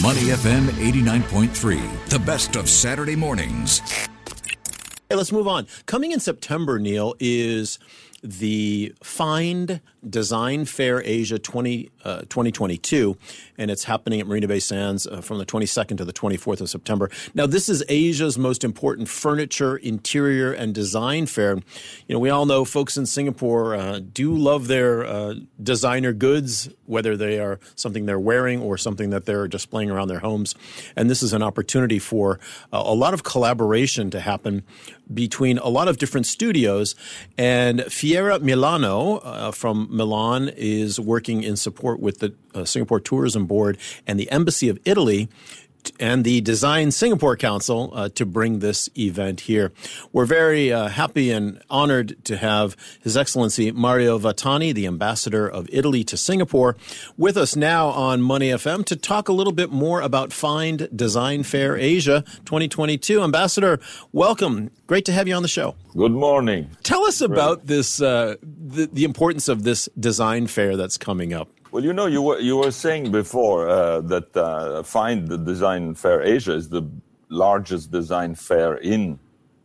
Money FM 89.3, the best of Saturday mornings. Hey, let's move on. Coming in September, Neil, is the Find Design Fair Asia 20, uh, 2022, and it's happening at Marina Bay Sands uh, from the 22nd to the 24th of September. Now, this is Asia's most important furniture, interior, and design fair. You know, we all know folks in Singapore uh, do love their uh, designer goods, whether they are something they're wearing or something that they're displaying around their homes. And this is an opportunity for uh, a lot of collaboration to happen between a lot of different studios. And Fiera Milano uh, from Milan is working in support with the uh, Singapore Tourism Board and the Embassy of Italy and the Design Singapore Council uh, to bring this event here. We're very uh, happy and honored to have His Excellency Mario Vattani, the ambassador of Italy to Singapore, with us now on Money FM to talk a little bit more about Find Design Fair Asia 2022. Ambassador, welcome. Great to have you on the show. Good morning. Tell us about this, uh, the, the importance of this design fair that's coming up. Well, you know, you were you were saying before uh, that uh, Find the Design Fair Asia is the largest design fair in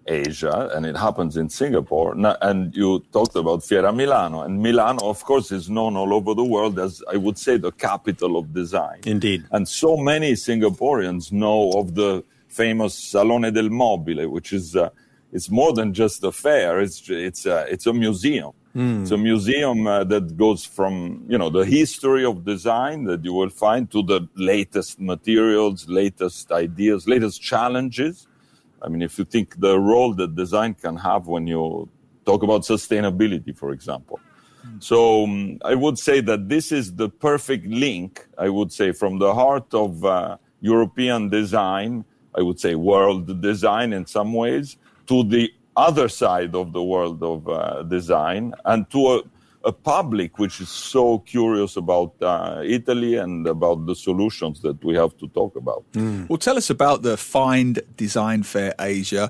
Asia, and it happens in Singapore. And you talked about Fiera Milano, and Milano, of course, is known all over the world as I would say the capital of design. Indeed. And so many Singaporeans know of the famous Salone del Mobile, which is uh, it's more than just a fair; it's it's uh, it's a museum. Mm. It's a museum uh, that goes from, you know, the history of design that you will find to the latest materials, latest ideas, latest challenges. I mean, if you think the role that design can have when you talk about sustainability, for example. Mm. So um, I would say that this is the perfect link, I would say, from the heart of uh, European design, I would say world design in some ways, to the other side of the world of uh, design and to a, a, public which is so curious about uh, Italy and about the solutions that we have to talk about. Mm. Well, tell us about the Find Design Fair Asia.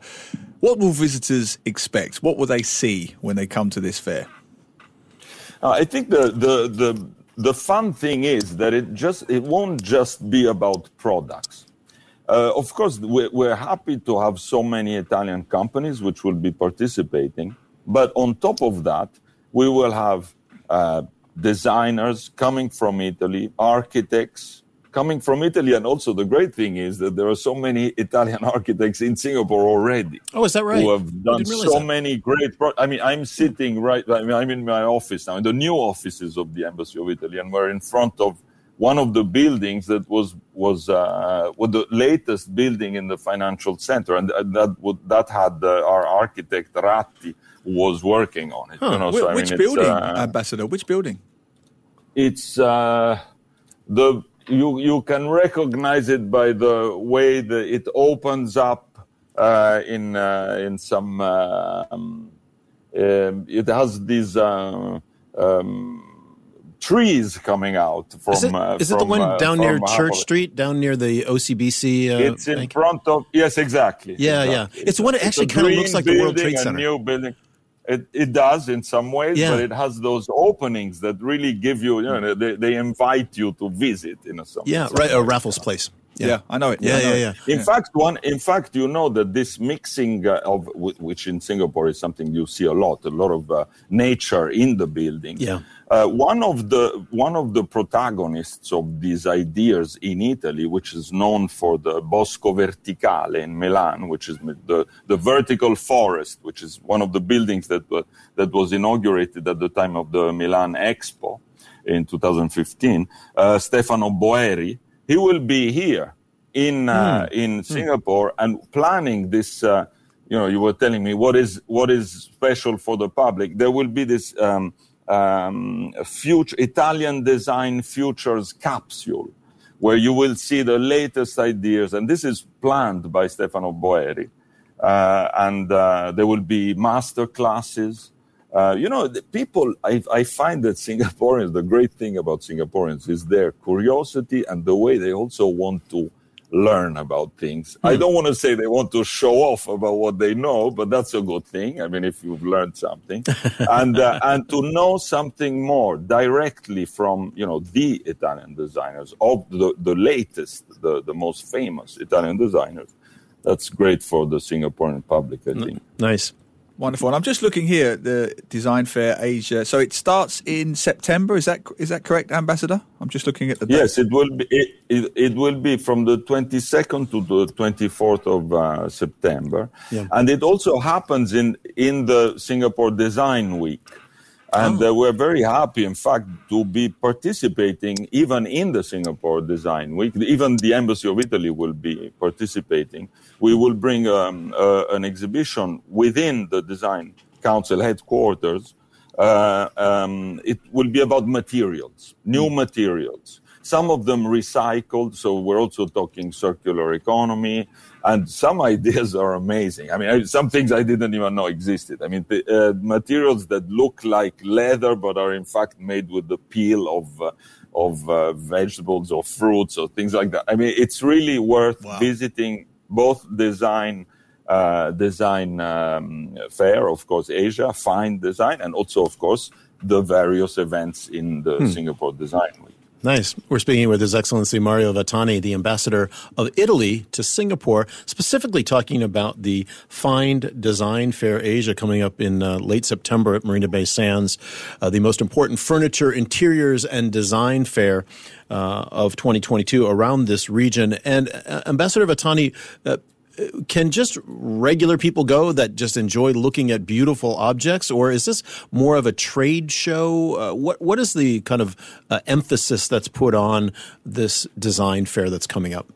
What will visitors expect? What will they see when they come to this fair? Uh, I think the, the, the, the fun thing is that it just it won't just be about products uh, of course, we're happy to have so many Italian companies which will be participating. But on top of that, we will have uh, designers coming from Italy, architects coming from Italy. And also, the great thing is that there are so many Italian architects in Singapore already. Oh, is that right? Who have done so that. many great pro- I mean, I'm sitting right, I mean, I'm in my office now, in the new offices of the Embassy of Italy, and we're in front of one of the buildings that was was uh, was the latest building in the financial center, and that would, that had uh, our architect Ratti was working on it. Huh. You know, so, which mean, building, uh, Ambassador? Which building? It's uh, the you you can recognize it by the way that it opens up uh, in uh, in some. Um, um, it has these. Um, trees coming out from. Is it, uh, is from, it the one uh, down near Church Street, down near the OCBC? Uh, it's in bank? front of yes, exactly. Yeah, exactly. yeah. It's one. It actually kind of looks like the World Trade Center. new building. It, it does in some ways, yeah. but it has those openings that really give you, you know, they, they invite you to visit in a some. Yeah, right. A Raffles Place. Yeah. yeah. I know it. Yeah, yeah, yeah, yeah. In fact, one. In fact, you know that this mixing uh, of which in Singapore is something you see a lot, a lot of uh, nature in the building. Yeah. Uh, one of the one of the protagonists of these ideas in Italy, which is known for the Bosco Verticale in Milan, which is the, the vertical forest, which is one of the buildings that uh, that was inaugurated at the time of the Milan Expo in 2015. Uh, Stefano Boeri, he will be here in mm. in mm. Singapore and planning this. Uh, you know, you were telling me what is what is special for the public. There will be this. Um, um, future Italian design futures capsule, where you will see the latest ideas. And this is planned by Stefano Boeri. Uh, and uh, there will be master classes. Uh, you know, the people, I, I, find that Singaporeans, the great thing about Singaporeans is their curiosity and the way they also want to learn about things. I don't want to say they want to show off about what they know, but that's a good thing. I mean, if you've learned something, and uh, and to know something more directly from you know the Italian designers of the the latest, the the most famous Italian designers. That's great for the Singaporean public, I think. Nice. Wonderful. And I'm just looking here at the Design Fair Asia. So it starts in September. Is that is that correct, Ambassador? I'm just looking at the. Yes, it will be. It, it, it will be from the 22nd to the 24th of uh, September, Yeah. and it also happens in in the Singapore Design Week. And uh, we're very happy, in fact, to be participating even in the Singapore Design Week. Even the Embassy of Italy will be participating. We will bring um, uh, an exhibition within the Design Council headquarters. Uh, um, it will be about materials, new materials. Some of them recycled, so we're also talking circular economy, and some ideas are amazing. I mean, I- some things I didn't even know existed. I mean, the, uh, materials that look like leather but are in fact made with the peel of uh, of uh, vegetables or fruits or things like that. I mean, it's really worth visiting both design. Uh, design um, fair, of course, Asia, fine design, and also, of course, the various events in the Singapore Design Week. Nice. We're speaking with His Excellency Mario Vattani, the ambassador of Italy to Singapore, specifically talking about the Find Design Fair Asia coming up in uh, late September at Marina Bay Sands, uh, the most important furniture, interiors, and design fair uh, of 2022 around this region. And uh, Ambassador Vattani, uh, can just regular people go that just enjoy looking at beautiful objects, or is this more of a trade show? Uh, what what is the kind of uh, emphasis that's put on this design fair that's coming up?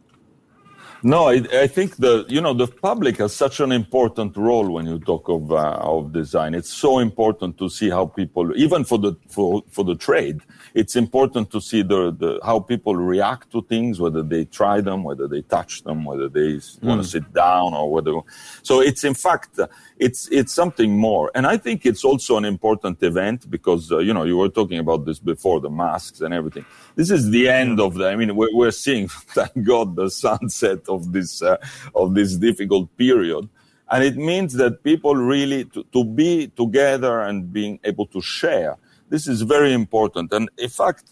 No, I, I think the you know the public has such an important role when you talk of uh, of design. It's so important to see how people, even for the for for the trade, it's important to see the, the how people react to things, whether they try them, whether they touch them, whether they want to sit down or whether. So it's in fact it's it's something more, and I think it's also an important event because uh, you know you were talking about this before the masks and everything. This is the end of the. I mean, we're, we're seeing, thank God, the sunset of this uh, of this difficult period, and it means that people really to, to be together and being able to share. This is very important, and in fact,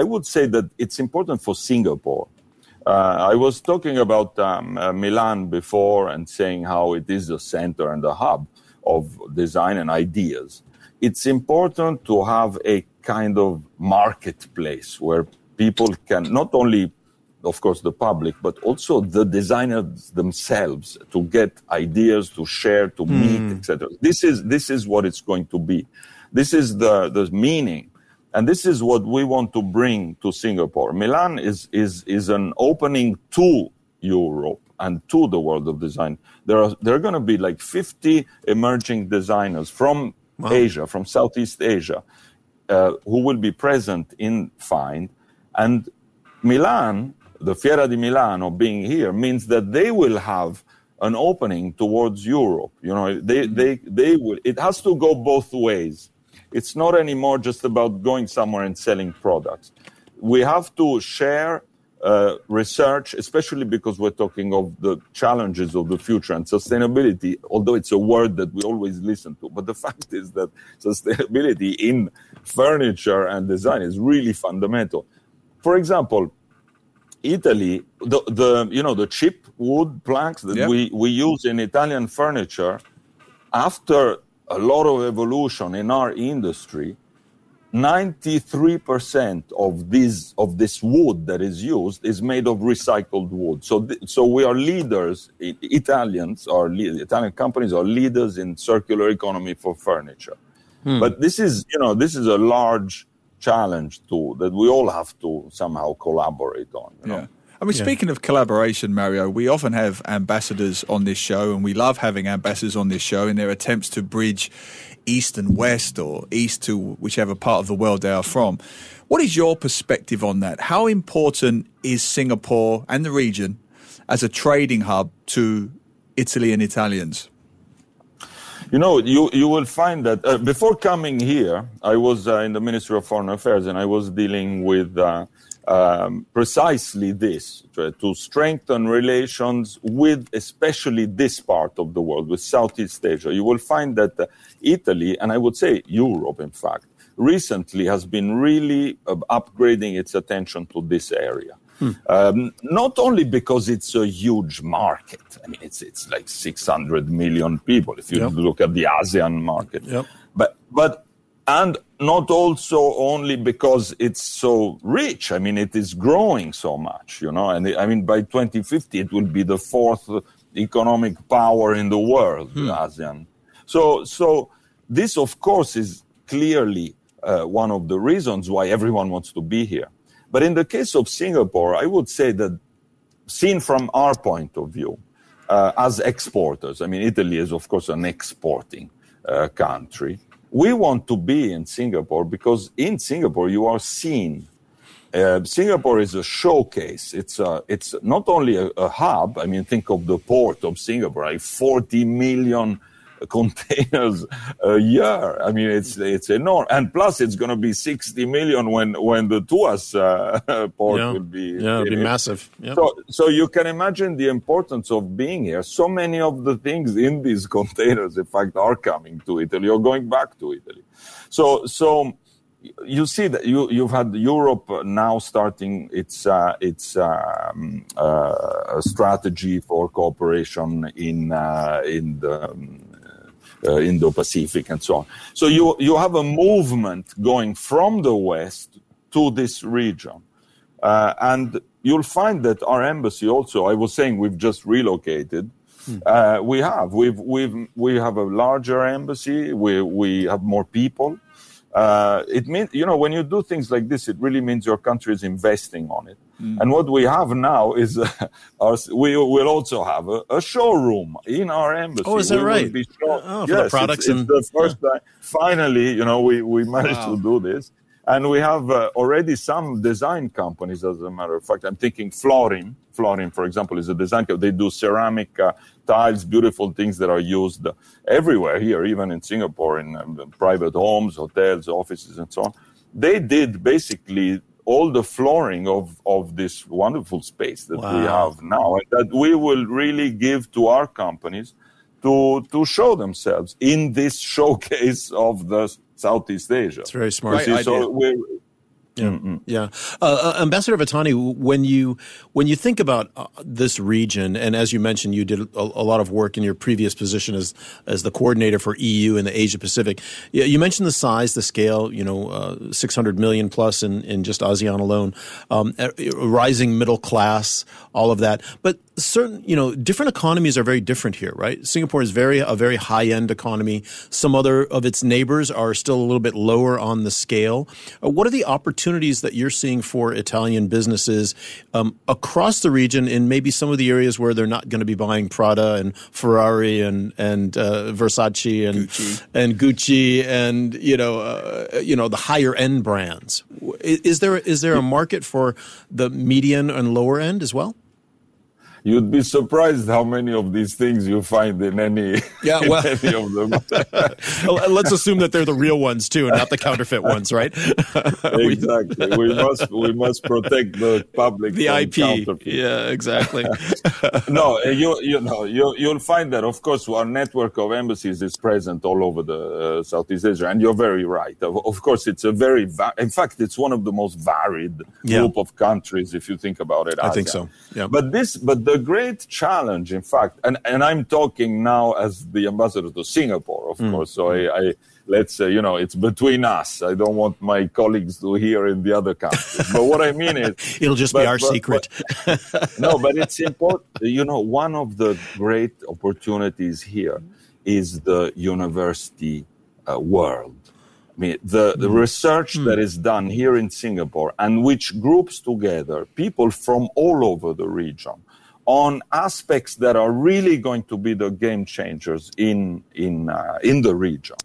I would say that it's important for Singapore. Uh, I was talking about um, uh, Milan before and saying how it is the center and the hub of design and ideas. It's important to have a kind of marketplace where people can not only, of course, the public, but also the designers themselves to get ideas, to share, to meet, etc. This is this is what it's going to be. This is the the meaning. And this is what we want to bring to Singapore. Milan is, is, is an opening to Europe and to the world of design. There are, there are going to be like 50 emerging designers from Asia, from Southeast Asia, uh, who will be present in Find. And Milan, the Fiera di Milano being here means that they will have an opening towards Europe. You know, they, they, they will, it has to go both ways. It's not anymore just about going somewhere and selling products. We have to share uh, research, especially because we're talking of the challenges of the future and sustainability, although it's a word that we always listen to. But the fact is that sustainability in furniture and design is really fundamental. For example, Italy, the, the you know the cheap wood planks that Yeah. we, we use in Italian furniture, after a lot of evolution in our industry, 93% of this of this wood that is used is made of recycled wood. So th- so we are leaders. Italians are Italian companies are leaders in circular economy for furniture. Hmm. But this is you know this is a large challenge too that we all have to somehow collaborate on. You know? Yeah. I mean, speaking of collaboration, Mario, we often have ambassadors on this show, and we love having ambassadors on this show in their attempts to bridge east and west or east to whichever part of the world they are from. What is your perspective on that? How important is Singapore and the region as a trading hub to Italy and Italians? You know, you, you will find that uh, before coming here, I was uh, in the Ministry of Foreign Affairs and I was dealing with uh, um, precisely this to strengthen relations with especially this part of the world, with Southeast Asia. You will find that uh, Italy, and I would say Europe, in fact, recently has been really uh, upgrading its attention to this area. Hmm. Um, not only because it's a huge market, I mean, it's, it's like 600 million people if you yep. look at the ASEAN market, yep. but, but and not also only because it's so rich. I mean, it is growing so much, you know. And I mean, by 2050, it will be the fourth economic power in the world, hmm. ASEAN. So, so this, of course, is clearly uh, one of the reasons why everyone wants to be here. But in the case of Singapore, I would say that, seen from our point of view, uh, as exporters, I mean, Italy is, of course, an exporting uh, country we want to be in Singapore because in Singapore you are seen. Uh, Singapore is a showcase. It's a, it's not only a, a, hub. I mean, think of the port of Singapore, like 40 million containers a year. I mean, it's it's enormous, and plus it's going to be 60 million when when the Tuas uh, port yeah. will be. Yeah, it'll be massive. Yep. So so you can imagine the importance of being here. So many of the things in these containers, in fact, are coming to Italy or going back to Italy. So so you see that you you've had Europe now starting its uh, its um, uh, strategy for cooperation in uh, in the um, uh, Indo-Pacific and so on. So you you have a movement going from the west to this region, uh, and you'll find that our embassy also. I was saying we've just relocated. Hmm. Uh, we have we've we've we have a larger embassy. We we have more people. Uh, it means you know when you do things like this, it really means your country is investing on it. Mm. And what we have now is uh, our, we will also have a, a, showroom in our embassy. Oh, is that we right? Show- oh, for yes, the products it's, and it's the first yeah. time. Finally, you know, we, we managed wow. to do this. And we have uh, already some design companies, as a matter of fact. I'm thinking Florim. Florim, for example, is a design company. They do ceramic uh, tiles, beautiful things that are used everywhere here, even in Singapore, in um, private homes, hotels, offices, and so on. They did basically all the flooring of, of this wonderful space that wow. we have now and that we will really give to our companies to to show themselves in this showcase of the Southeast Asia. It's very smart. See, so we're yeah, mm-hmm. yeah. Uh, uh, Ambassador Vattani, when you when you think about uh, this region, and as you mentioned, you did a, a, lot of work in your previous position as as the coordinator for EU in the Asia Pacific. You, you mentioned the size, the scale. You know, uh, six hundred million plus in in just ASEAN alone, um, rising middle class, all of that. But certain, you know, different economies are very different here, right? Singapore is very a very high end economy. Some other of its neighbors are still a little bit lower on the scale. Uh, what are the opportunities that you're seeing for Italian businesses um, across the region in maybe some of the areas where they're not going to be buying Prada and Ferrari and and uh, Versace and Gucci. and Gucci and you know uh, you know the higher end brands? Is, is there is there a market for the median and lower end as well? You'd be surprised how many of these things you find in any, yeah, well, any of them. let's assume that they're the real ones too, not the counterfeit ones, right? exactly. we must we must protect the public. The IP. Yeah, exactly. no, you you know you you'll find that of course our network of embassies is present all over the uh, Southeast Asia, and you're very right. Of, of course, it's a very va- in fact it's one of the most varied yeah. group of countries if you think about it. I think so. Yeah. But this, but the great challenge, in fact, and, and I'm talking now as the ambassador to Singapore, of mm. course. So I, I let's say, you know, it's between us. I don't want my colleagues to hear in the other countries. But what I mean is, it'll just but, be our but, secret. But, no, but it's important. You know, one of the great opportunities here is the university uh, world. I mean, the, the mm. research mm. that is done here in Singapore and which groups together people from all over the region on aspects that are really going to be the game changers in in uh, in the region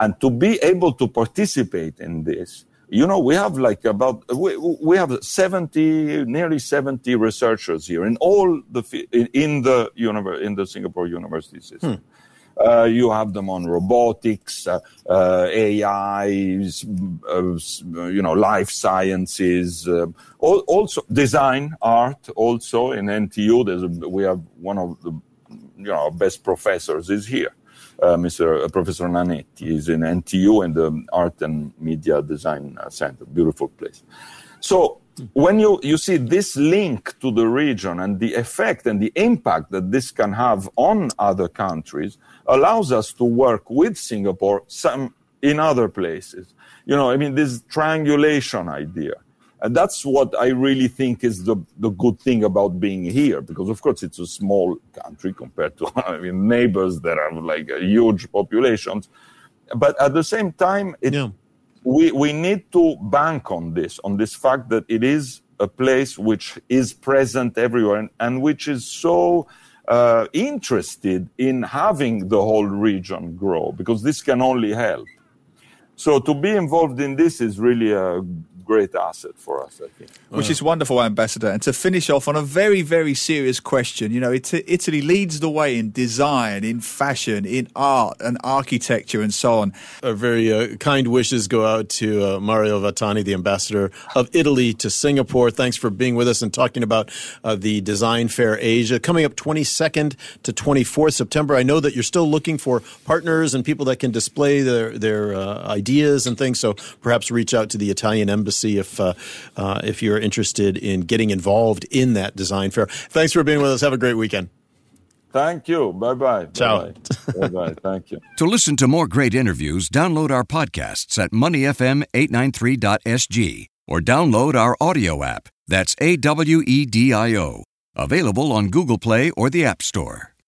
and to be able to participate in this you know we have like about we, we have 70 nearly 70 researchers here in all the in, the univer- in the singapore university system hmm. Uh, you have them on robotics, uh, uh, AI, you know, life sciences, also design, art. Also in NTU, a, we have one of the you know best professors is here. Uh, Mr. Uh, Professor Nanetti is in NTU in the Art and Media Design Center. Beautiful place. So when you, you see this link to the region and the effect and the impact that this can have on other countries allows us to work with Singapore some in other places. You know, I mean, this triangulation idea. And that's what I really think is the, the good thing about being here, because of course it's a small country compared to I mean, neighbors that have like huge populations. But at the same time, it, yeah we, we need to bank on this, on this fact that it is a place which is present everywhere and, and which is so uh, interested in having the whole region grow because this can only help. So to be involved in this is really a great asset for us, I think. Which is wonderful, Ambassador. And to finish off on a very, very serious question, you know, Italy leads the way in design, in fashion, in art and architecture and so on. Our very uh, kind wishes go out to uh, Mario Vattani, the ambassador of Italy to Singapore. Thanks for being with us and talking about uh, the Design Fair Asia coming up 22nd to 24th September. I know that you're still looking for partners and people that can display their, their uh, ideas and things. So perhaps reach out to the Italian embassy if uh, uh, if you're interested in getting involved in that design fair. Thanks for being with us. Have a great weekend. Thank you. Bye bye. Ciao. Bye bye. Thank you. To listen to more great interviews, download our podcasts at moneyfm893.sg or download our audio app. That's A W E D I O. Available on Google Play or the App Store.